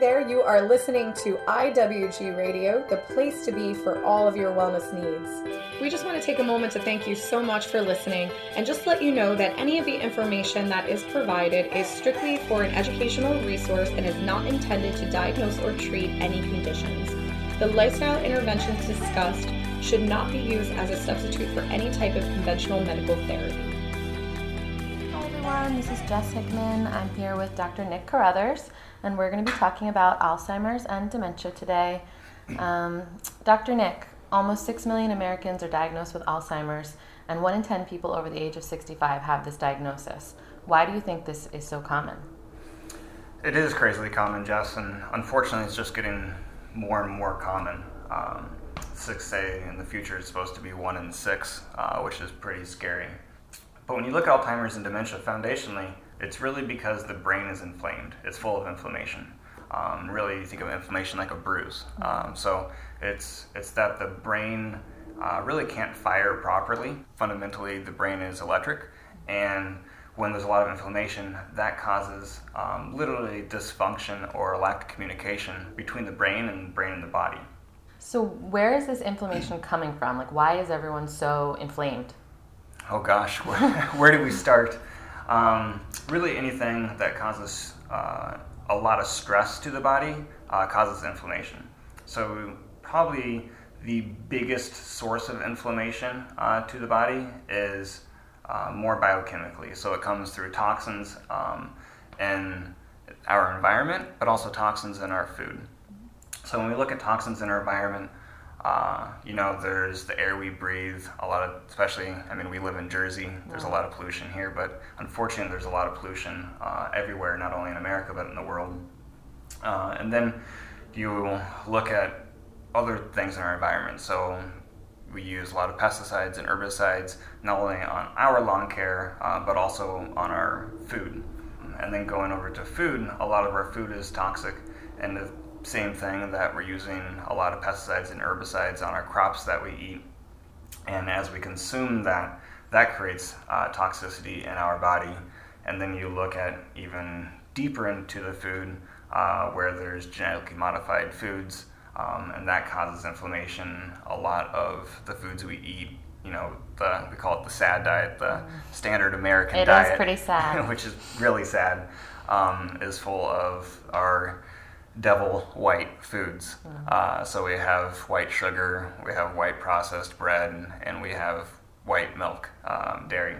There, you are listening to IWG Radio, the place to be for all of your wellness needs. We just want to take a moment to thank you so much for listening and just let you know that any of the information that is provided is strictly for an educational resource and is not intended to diagnose or treat any conditions. The lifestyle interventions discussed should not be used as a substitute for any type of conventional medical therapy. Hi everyone, this is Jess Hickman. I'm here with Dr. Nick Carruthers, and we're going to be talking about Alzheimer's and dementia today. Um, Dr. Nick, almost 6 million Americans are diagnosed with Alzheimer's, and 1 in 10 people over the age of 65 have this diagnosis. Why do you think this is so common? It is crazily common, Jess, and unfortunately, it's just getting more and more common. Um, six say in the future it's supposed to be one in six, uh, which is pretty scary. But when you look at Alzheimer's and dementia foundationally, it's really because the brain is inflamed. It's full of inflammation. Um, really, you think of inflammation like a bruise. Um, so it's it's that the brain uh, really can't fire properly. Fundamentally, the brain is electric, and when there's a lot of inflammation, that causes um, literally dysfunction or lack of communication between the brain and the brain and the body. So, where is this inflammation coming from? Like, why is everyone so inflamed? Oh gosh, where, where do we start? Um, really, anything that causes uh, a lot of stress to the body uh, causes inflammation. So, probably the biggest source of inflammation uh, to the body is uh, more biochemically. So it comes through toxins um, in our environment, but also toxins in our food. So when we look at toxins in our environment, uh, you know, there's the air we breathe, a lot of, especially, I mean, we live in Jersey, there's a lot of pollution here, but unfortunately, there's a lot of pollution uh, everywhere, not only in America, but in the world. Uh, and then you look at other things in our environment. So we use a lot of pesticides and herbicides, not only on our lawn care, uh, but also on our food. And then going over to food, a lot of our food is toxic, and the same thing that we're using a lot of pesticides and herbicides on our crops that we eat. And as we consume that, that creates uh, toxicity in our body. And then you look at even deeper into the food, uh, where there's genetically modified foods um, and that causes inflammation. A lot of the foods we eat, you know, the, we call it the sad diet, the standard American It diet. is pretty sad. which is really sad, um, is full of our devil white foods. Uh, so we have white sugar, we have white processed bread, and we have white milk, um, dairy.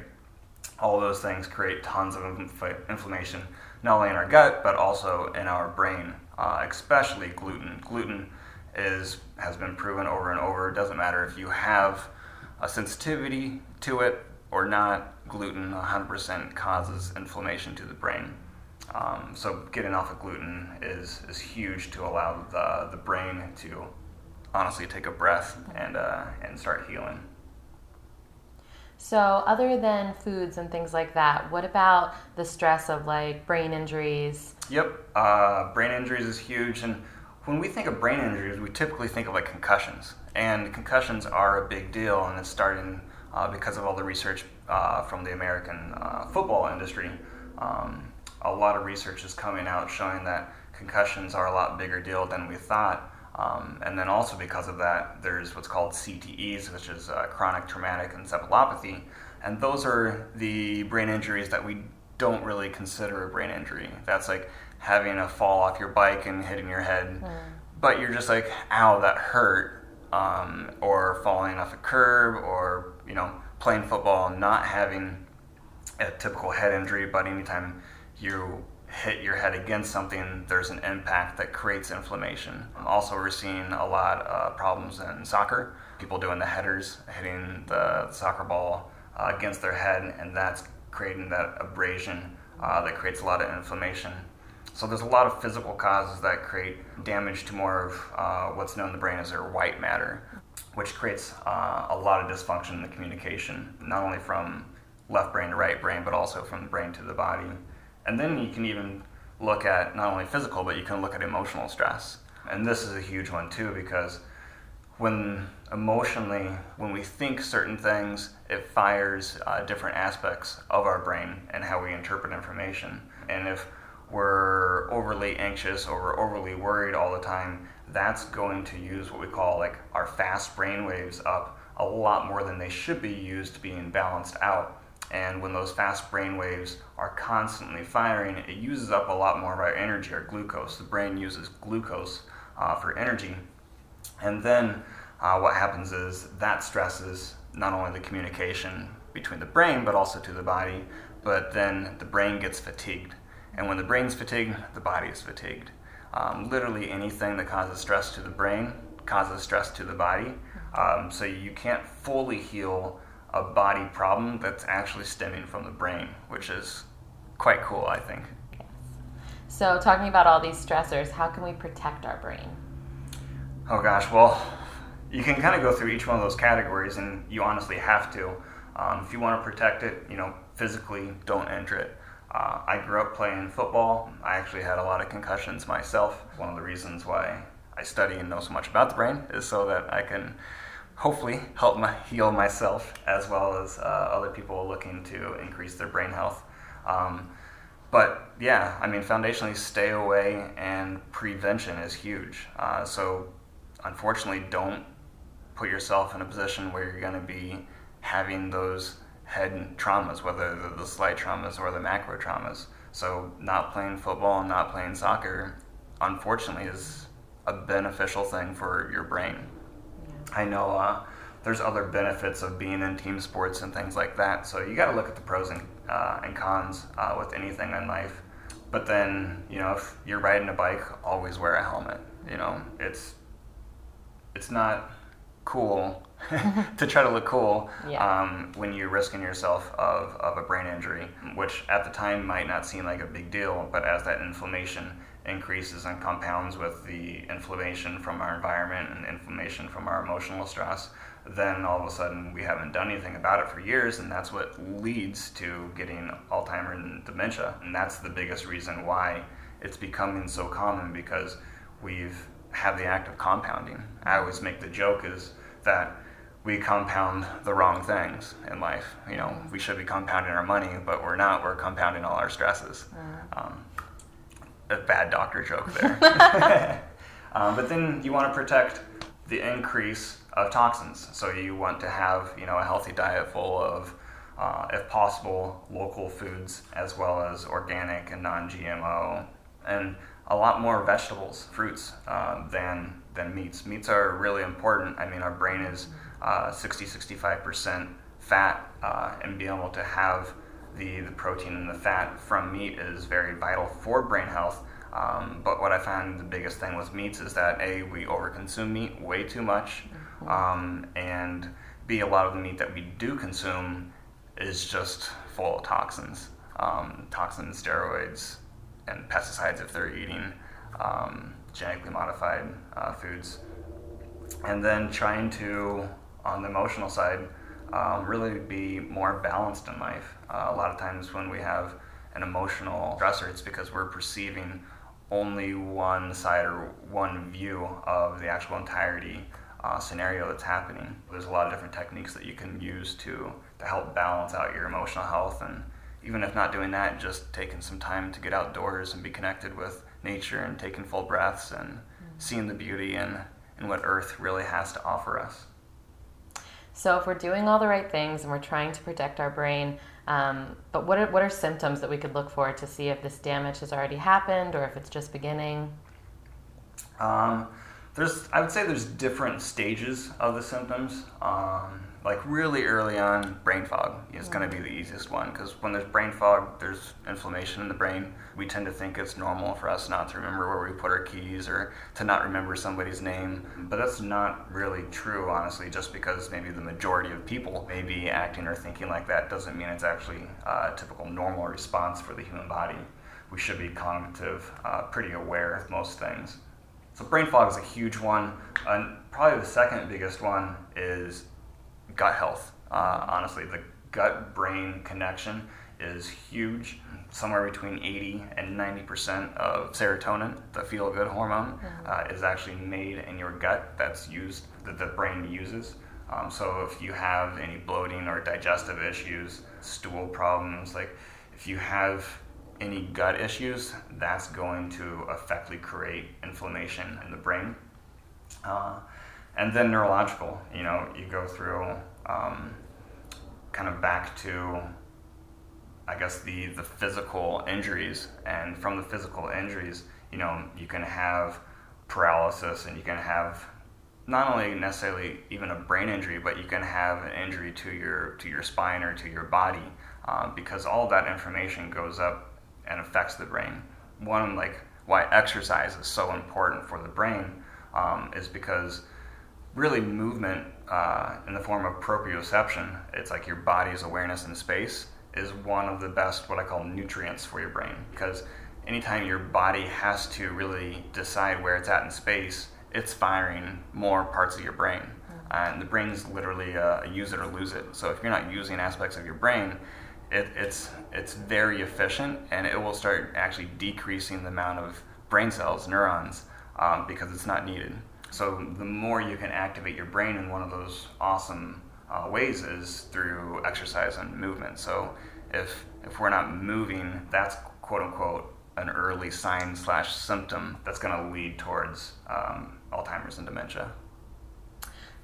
All those things create tons of inf- inflammation, not only in our gut, but also in our brain, uh, especially gluten. Gluten is has been proven over and over. It doesn't matter if you have a sensitivity to it or not. Gluten 100% causes inflammation to the brain. Um, so getting off of gluten is is huge to allow the the brain to honestly take a breath and uh, and start healing. So, other than foods and things like that, what about the stress of like brain injuries? Yep, uh, brain injuries is huge, and when we think of brain injuries, we typically think of like concussions, and concussions are a big deal, and it's starting uh, because of all the research uh, from the American uh, football industry. Um, a lot of research is coming out showing that concussions are a lot bigger deal than we thought. Um, and then also because of that, there's what's called CTEs, which is uh, chronic traumatic encephalopathy, and those are the brain injuries that we don't really consider a brain injury. That's like having a fall off your bike and hitting your head, but you're just like, ow, that hurt, um, or falling off a curb, or you know, playing football and not having a typical head injury, but anytime you hit your head against something, there's an impact that creates inflammation. Also, we're seeing a lot of problems in soccer. People doing the headers, hitting the soccer ball uh, against their head, and that's creating that abrasion uh, that creates a lot of inflammation. So there's a lot of physical causes that create damage to more of uh, what's known in the brain as their white matter, which creates uh, a lot of dysfunction in the communication, not only from left brain to right brain, but also from the brain to the body. And then you can even look at not only physical, but you can look at emotional stress. And this is a huge one too, because when emotionally, when we think certain things, it fires uh, different aspects of our brain and how we interpret information. And if we're overly anxious or we're overly worried all the time, that's going to use what we call like our fast brain waves up a lot more than they should be used being balanced out. And when those fast brain waves are constantly firing, it uses up a lot more of our energy, our glucose. The brain uses glucose uh, for energy. And then uh, what happens is that stresses not only the communication between the brain, but also to the body. But then the brain gets fatigued. And when the brain's fatigued, the body is fatigued. Um, literally anything that causes stress to the brain causes stress to the body. Um, so you can't fully heal a body problem that's actually stemming from the brain, which is quite cool, I think. Yes. So, talking about all these stressors, how can we protect our brain? Oh gosh, well, you can kind of go through each one of those categories, and you honestly have to. Um, if you want to protect it, you know, physically, don't enter it. Uh, I grew up playing football. I actually had a lot of concussions myself. One of the reasons why I study and know so much about the brain is so that I can hopefully help my, heal myself as well as uh, other people looking to increase their brain health. Um, but yeah, I mean, foundationally, stay away and prevention is huge. Uh, so unfortunately, don't put yourself in a position where you're going to be having those head traumas, whether they're the slight traumas or the macro traumas. So, not playing football and not playing soccer, unfortunately, is a beneficial thing for your brain. I know uh, there's other benefits of being in team sports and things like that. So you got to look at the pros and, uh, and cons uh, with anything in life. But then, you know, if you're riding a bike, always wear a helmet. You know, it's it's not cool to try to look cool yeah. um, when you're risking yourself of, of a brain injury, which at the time might not seem like a big deal, but as that inflammation increases and compounds with the inflammation from our environment and inflammation from our emotional stress, then all of a sudden we haven't done anything about it for years, and that's what leads to getting Alzheimer's and dementia. And that's the biggest reason why it's becoming so common because we've had the act of compounding. I always make the joke is that we compound the wrong things in life. You know, we should be compounding our money, but we're not. We're compounding all our stresses. Mm. Um, a bad doctor joke there. um, but then you want to protect the increase of toxins. So you want to have you know a healthy diet full of, uh, if possible, local foods as well as organic and non-GMO, and a lot more vegetables, fruits uh, than than meats. Meats are really important. I mean, our brain is uh, 60 65 percent fat, uh, and being able to have the, the protein and the fat from meat is very vital for brain health. Um, but what I found the biggest thing with meats is that A, we overconsume meat way too much, mm-hmm. um, and B, a lot of the meat that we do consume is just full of toxins. Um, toxins, steroids, and pesticides if they're eating um, genetically modified uh, foods. And then trying to, on the emotional side, um, really be more balanced in life. Uh, a lot of times when we have an emotional stressor, it's because we're perceiving only one side or one view of the actual entirety uh, scenario that's happening. There's a lot of different techniques that you can use to, to help balance out your emotional health. And even if not doing that, just taking some time to get outdoors and be connected with nature and taking full breaths and mm-hmm. seeing the beauty and, in what Earth really has to offer us. So, if we're doing all the right things and we're trying to protect our brain, um, but what are, what are symptoms that we could look for to see if this damage has already happened or if it's just beginning? Um, there's, I would say there's different stages of the symptoms. Um, like really early on, brain fog is going to be the easiest one because when there's brain fog, there's inflammation in the brain. We tend to think it's normal for us not to remember where we put our keys or to not remember somebody's name, but that's not really true, honestly. Just because maybe the majority of people may be acting or thinking like that doesn't mean it's actually a typical normal response for the human body. We should be cognitive, uh, pretty aware of most things. So brain fog is a huge one. And probably the second biggest one is gut health. Uh, honestly, the gut brain connection is huge. Somewhere between 80 and 90% of serotonin, the feel good hormone, mm-hmm. uh, is actually made in your gut that's used, that the brain uses. Um, so if you have any bloating or digestive issues, stool problems, like if you have any gut issues, that's going to effectively create inflammation in the brain. Uh, and then neurological, you know, you go through um, kind of back to, I guess, the, the physical injuries. And from the physical injuries, you know, you can have paralysis and you can have not only necessarily even a brain injury, but you can have an injury to your to your spine or to your body uh, because all that information goes up and affects the brain. One like why exercise is so important for the brain um, is because really movement uh, in the form of proprioception, it's like your body's awareness in space, is one of the best what I call nutrients for your brain because anytime your body has to really decide where it's at in space, it's firing more parts of your brain. And the brain's literally a, a use it or lose it. So if you're not using aspects of your brain, it, it's it's very efficient, and it will start actually decreasing the amount of brain cells, neurons, um, because it's not needed. So the more you can activate your brain in one of those awesome uh, ways is through exercise and movement. So if if we're not moving, that's quote unquote an early sign slash symptom that's going to lead towards um, Alzheimer's and dementia.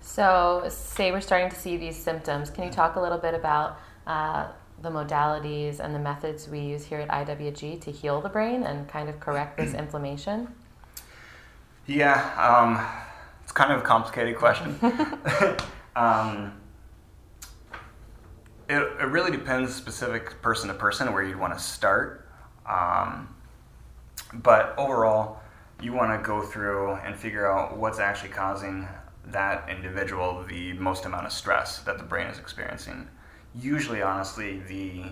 So, say we're starting to see these symptoms. Can you talk a little bit about uh, the modalities and the methods we use here at IWG to heal the brain and kind of correct this inflammation? Yeah, um, it's kind of a complicated question. um, it, it really depends specific person to person where you'd want to start. Um, but overall, you want to go through and figure out what's actually causing that individual the most amount of stress that the brain is experiencing. Usually, honestly, the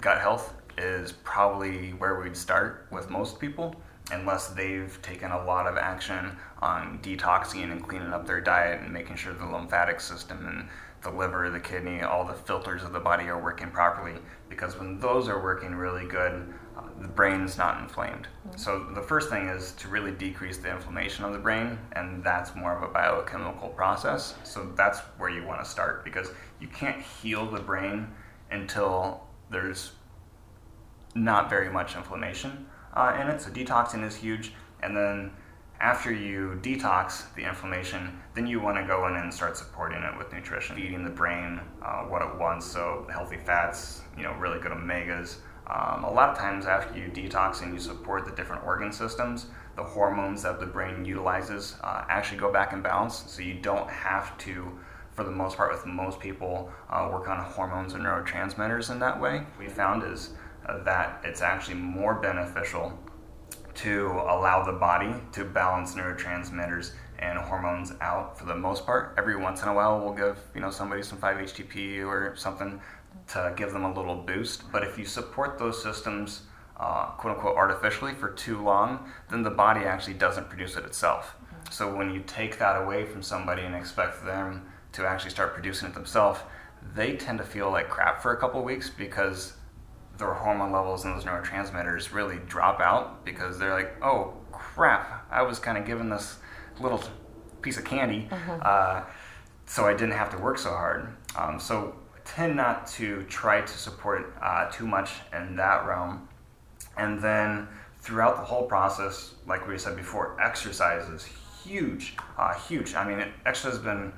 gut health is probably where we'd start with most people, unless they've taken a lot of action on detoxing and cleaning up their diet and making sure the lymphatic system and the liver, the kidney, all the filters of the body are working properly. Because when those are working really good, the brain's not inflamed. Mm-hmm. So the first thing is to really decrease the inflammation of the brain, and that's more of a biochemical process. So that's where you want to start because you can't heal the brain until there's not very much inflammation uh, in it. So detoxing is huge, and then after you detox the inflammation, then you want to go in and start supporting it with nutrition, feeding the brain uh, what it wants. So healthy fats, you know, really good omegas. Um, a lot of times, after you detox and you support the different organ systems, the hormones that the brain utilizes uh, actually go back in balance. So you don't have to, for the most part, with most people, uh, work on hormones and neurotransmitters in that way. What we found is that it's actually more beneficial to allow the body to balance neurotransmitters and hormones out for the most part. Every once in a while, we'll give you know somebody some 5-HTP or something to give them a little boost. But if you support those systems, uh, quote unquote, artificially for too long, then the body actually doesn't produce it itself. Mm-hmm. So when you take that away from somebody and expect them to actually start producing it themselves, they tend to feel like crap for a couple weeks because their hormone levels and those neurotransmitters really drop out because they're like, oh crap, I was kind of given this little piece of candy, mm-hmm. uh, so I didn't have to work so hard. Um, so tend not to try to support uh, too much in that realm. And then throughout the whole process, like we said before, exercise is huge, uh, huge. I mean, it, exercise has been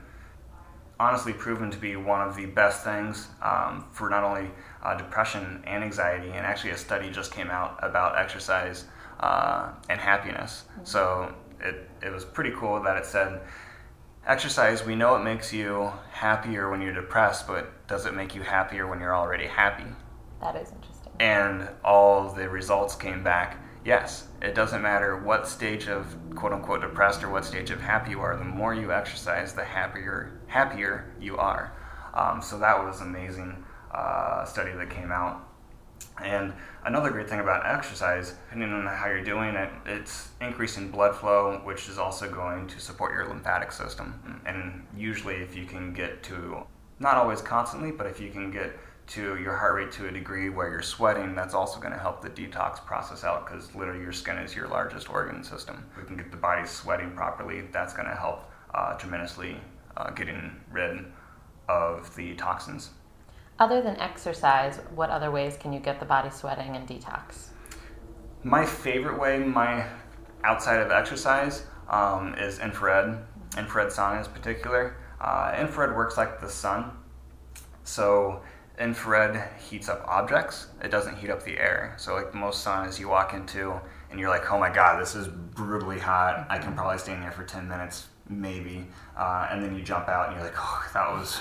honestly proven to be one of the best things um, for not only uh, depression and anxiety. And actually, a study just came out about exercise uh, and happiness. Mm-hmm. So it, it was pretty cool that it said exercise, we know it makes you happier when you're depressed, but does it make you happier when you're already happy? That is interesting. And all the results came back yes, it doesn't matter what stage of quote unquote depressed or what stage of happy you are, the more you exercise, the happier happier you are. Um, so that was amazing uh, study that came out. And another great thing about exercise, depending on how you're doing it, it's increasing blood flow, which is also going to support your lymphatic system. And usually, if you can get to, not always constantly, but if you can get to your heart rate to a degree where you're sweating, that's also going to help the detox process out because literally your skin is your largest organ system. If we can get the body sweating properly, that's going to help uh, tremendously uh, getting rid of the toxins. Other than exercise, what other ways can you get the body sweating and detox? My favorite way, my outside of exercise, um, is infrared. Infrared sauna is particular. Uh, infrared works like the sun. So infrared heats up objects. It doesn't heat up the air. So like most saunas you walk into and you're like, oh my god, this is brutally hot. I can probably stay in here for 10 minutes, maybe. Uh, and then you jump out and you're like, oh, that was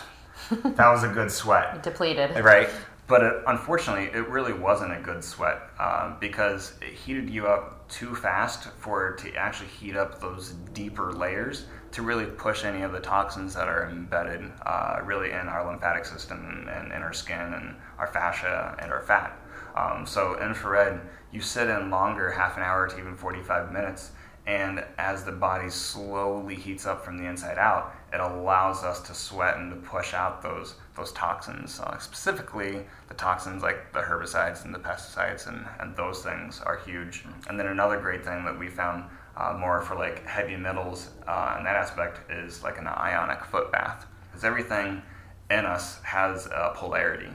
that was a good sweat. Depleted. Right. But it, unfortunately, it really wasn't a good sweat um, because it heated you up too fast for it to actually heat up those deeper layers to really push any of the toxins that are embedded uh, really in our lymphatic system and in our skin and our fascia and our fat. Um, so infrared, you sit in longer, half an hour to even 45 minutes, and as the body slowly heats up from the inside out, it allows us to sweat and to push out those those toxins. Uh, specifically, the toxins like the herbicides and the pesticides and, and those things are huge. And then another great thing that we found uh, more for like heavy metals uh, in that aspect is like an ionic foot bath. Because everything in us has a polarity.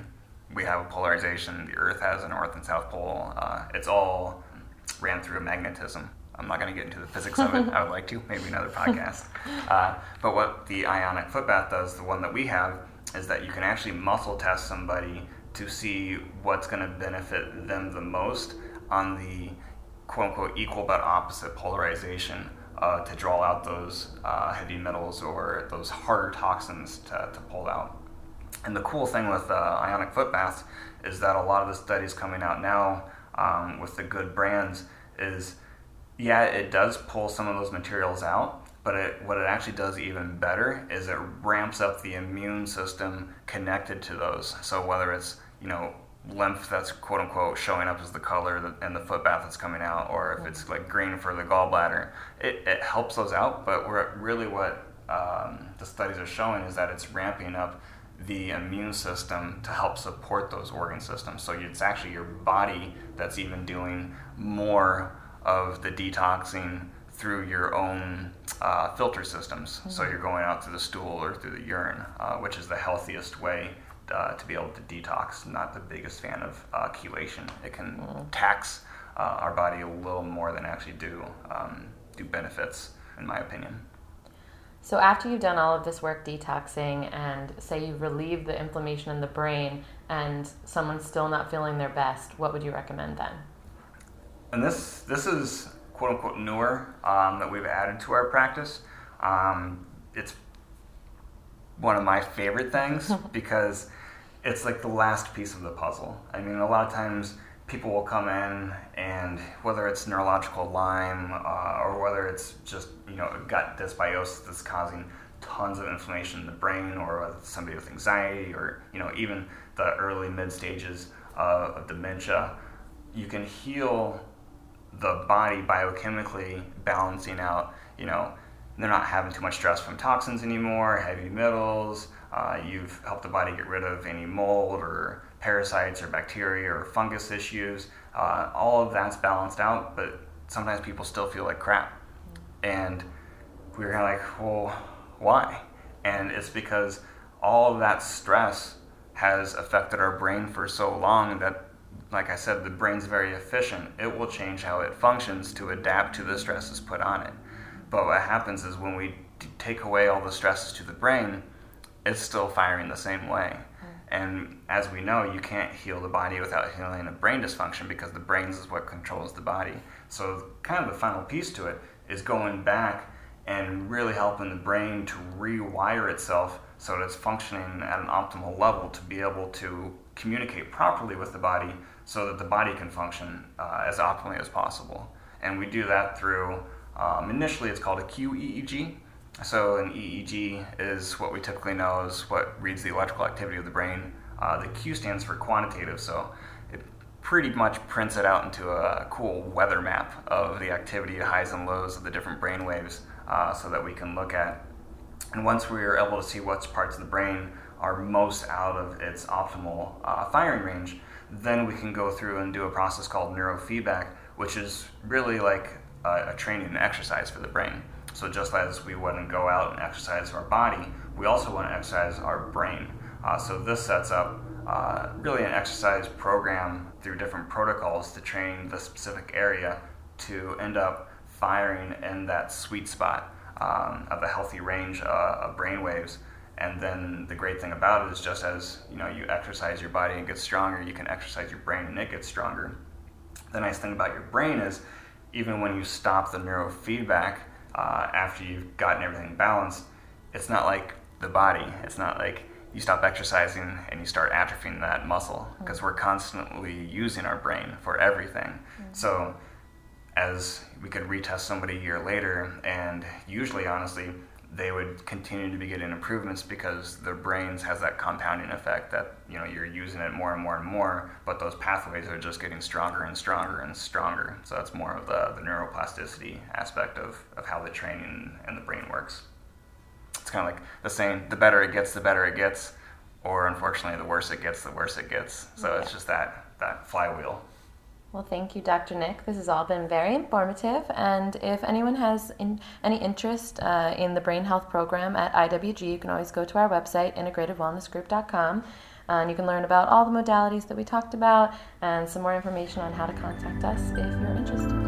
We have a polarization. The Earth has a north and south pole. Uh, it's all ran through magnetism. I'm not going to get into the physics of it. I would like to, maybe another podcast. Uh, but what the ionic foot bath does, the one that we have, is that you can actually muscle test somebody to see what's going to benefit them the most on the quote unquote equal but opposite polarization uh, to draw out those uh, heavy metals or those harder toxins to, to pull out. And the cool thing with uh, ionic foot baths is that a lot of the studies coming out now um, with the good brands is yeah, it does pull some of those materials out, but it, what it actually does even better is it ramps up the immune system connected to those. So whether it's you know lymph that's quote unquote showing up as the color and the foot bath that's coming out, or if it's like green for the gallbladder, it, it helps those out. But really what um, the studies are showing is that it's ramping up the immune system to help support those organ systems. So it's actually your body that's even doing more of the detoxing through your own uh, filter systems. Mm-hmm. So you're going out through the stool or through the urine, uh, which is the healthiest way uh, to be able to detox. Not the biggest fan of uh, chelation. It can mm-hmm. tax uh, our body a little more than actually do um, do benefits, in my opinion. So after you've done all of this work detoxing and say you've relieved the inflammation in the brain and someone's still not feeling their best, what would you recommend then? And this this is quote unquote newer um, that we've added to our practice. Um, it's one of my favorite things because it's like the last piece of the puzzle. I mean, a lot of times people will come in and whether it's neurological Lyme uh, or whether it's just you know gut dysbiosis that's causing tons of inflammation in the brain or somebody with anxiety or you know even the early mid stages uh, of dementia you can heal the body biochemically balancing out, you know, they're not having too much stress from toxins anymore, heavy metals. Uh, you've helped the body get rid of any mold or parasites or bacteria or fungus issues. Uh, all of that's balanced out, but sometimes people still feel like crap. And we are kind of like, well, why? And it's because all of that stress has affected our brain for so long that like I said, the brain's very efficient. It will change how it functions to adapt to the stresses put on it. But what happens is when we take away all the stresses to the brain, it's still firing the same way. Hmm. And as we know, you can't heal the body without healing a brain dysfunction because the brain is what controls the body. So, kind of the final piece to it is going back and really helping the brain to rewire itself so that it's functioning at an optimal level to be able to communicate properly with the body so that the body can function uh, as optimally as possible. And we do that through, um, initially it's called a QEEG. So an EEG is what we typically know is what reads the electrical activity of the brain. Uh, the Q stands for quantitative, so it pretty much prints it out into a cool weather map of the activity, highs and lows of the different brain waves, uh, so that we can look at. And once we're able to see which parts of the brain are most out of its optimal uh, firing range, then we can go through and do a process called neurofeedback, which is really like a, a training and exercise for the brain. So just as we want to go out and exercise our body, we also want to exercise our brain. Uh, so this sets up uh, really an exercise program through different protocols to train the specific area to end up firing in that sweet spot um, of a healthy range uh, of brain waves. And then the great thing about it is just as you know you exercise your body and get stronger, you can exercise your brain and it gets stronger. The nice thing about your brain is even when you stop the neurofeedback uh, after you've gotten everything balanced, it's not like the body. It's not like you stop exercising and you start atrophying that muscle because we're constantly using our brain for everything. Mm-hmm. So as we could retest somebody a year later, and usually, honestly, they would continue to be getting improvements because their brains has that compounding effect that you know you're using it more and more and more, but those pathways are just getting stronger and stronger and stronger. So that's more of the, the neuroplasticity aspect of, of how the training and the brain works. It's kind of like the saying, the better it gets, the better it gets, or unfortunately, the worse it gets, the worse it gets. So yeah. it's just that that flywheel. Well, thank you, Dr. Nick. This has all been very informative. And if anyone has in, any interest uh, in the brain health program at IWG, you can always go to our website, integratedwellnessgroup.com, and you can learn about all the modalities that we talked about and some more information on how to contact us if you're interested.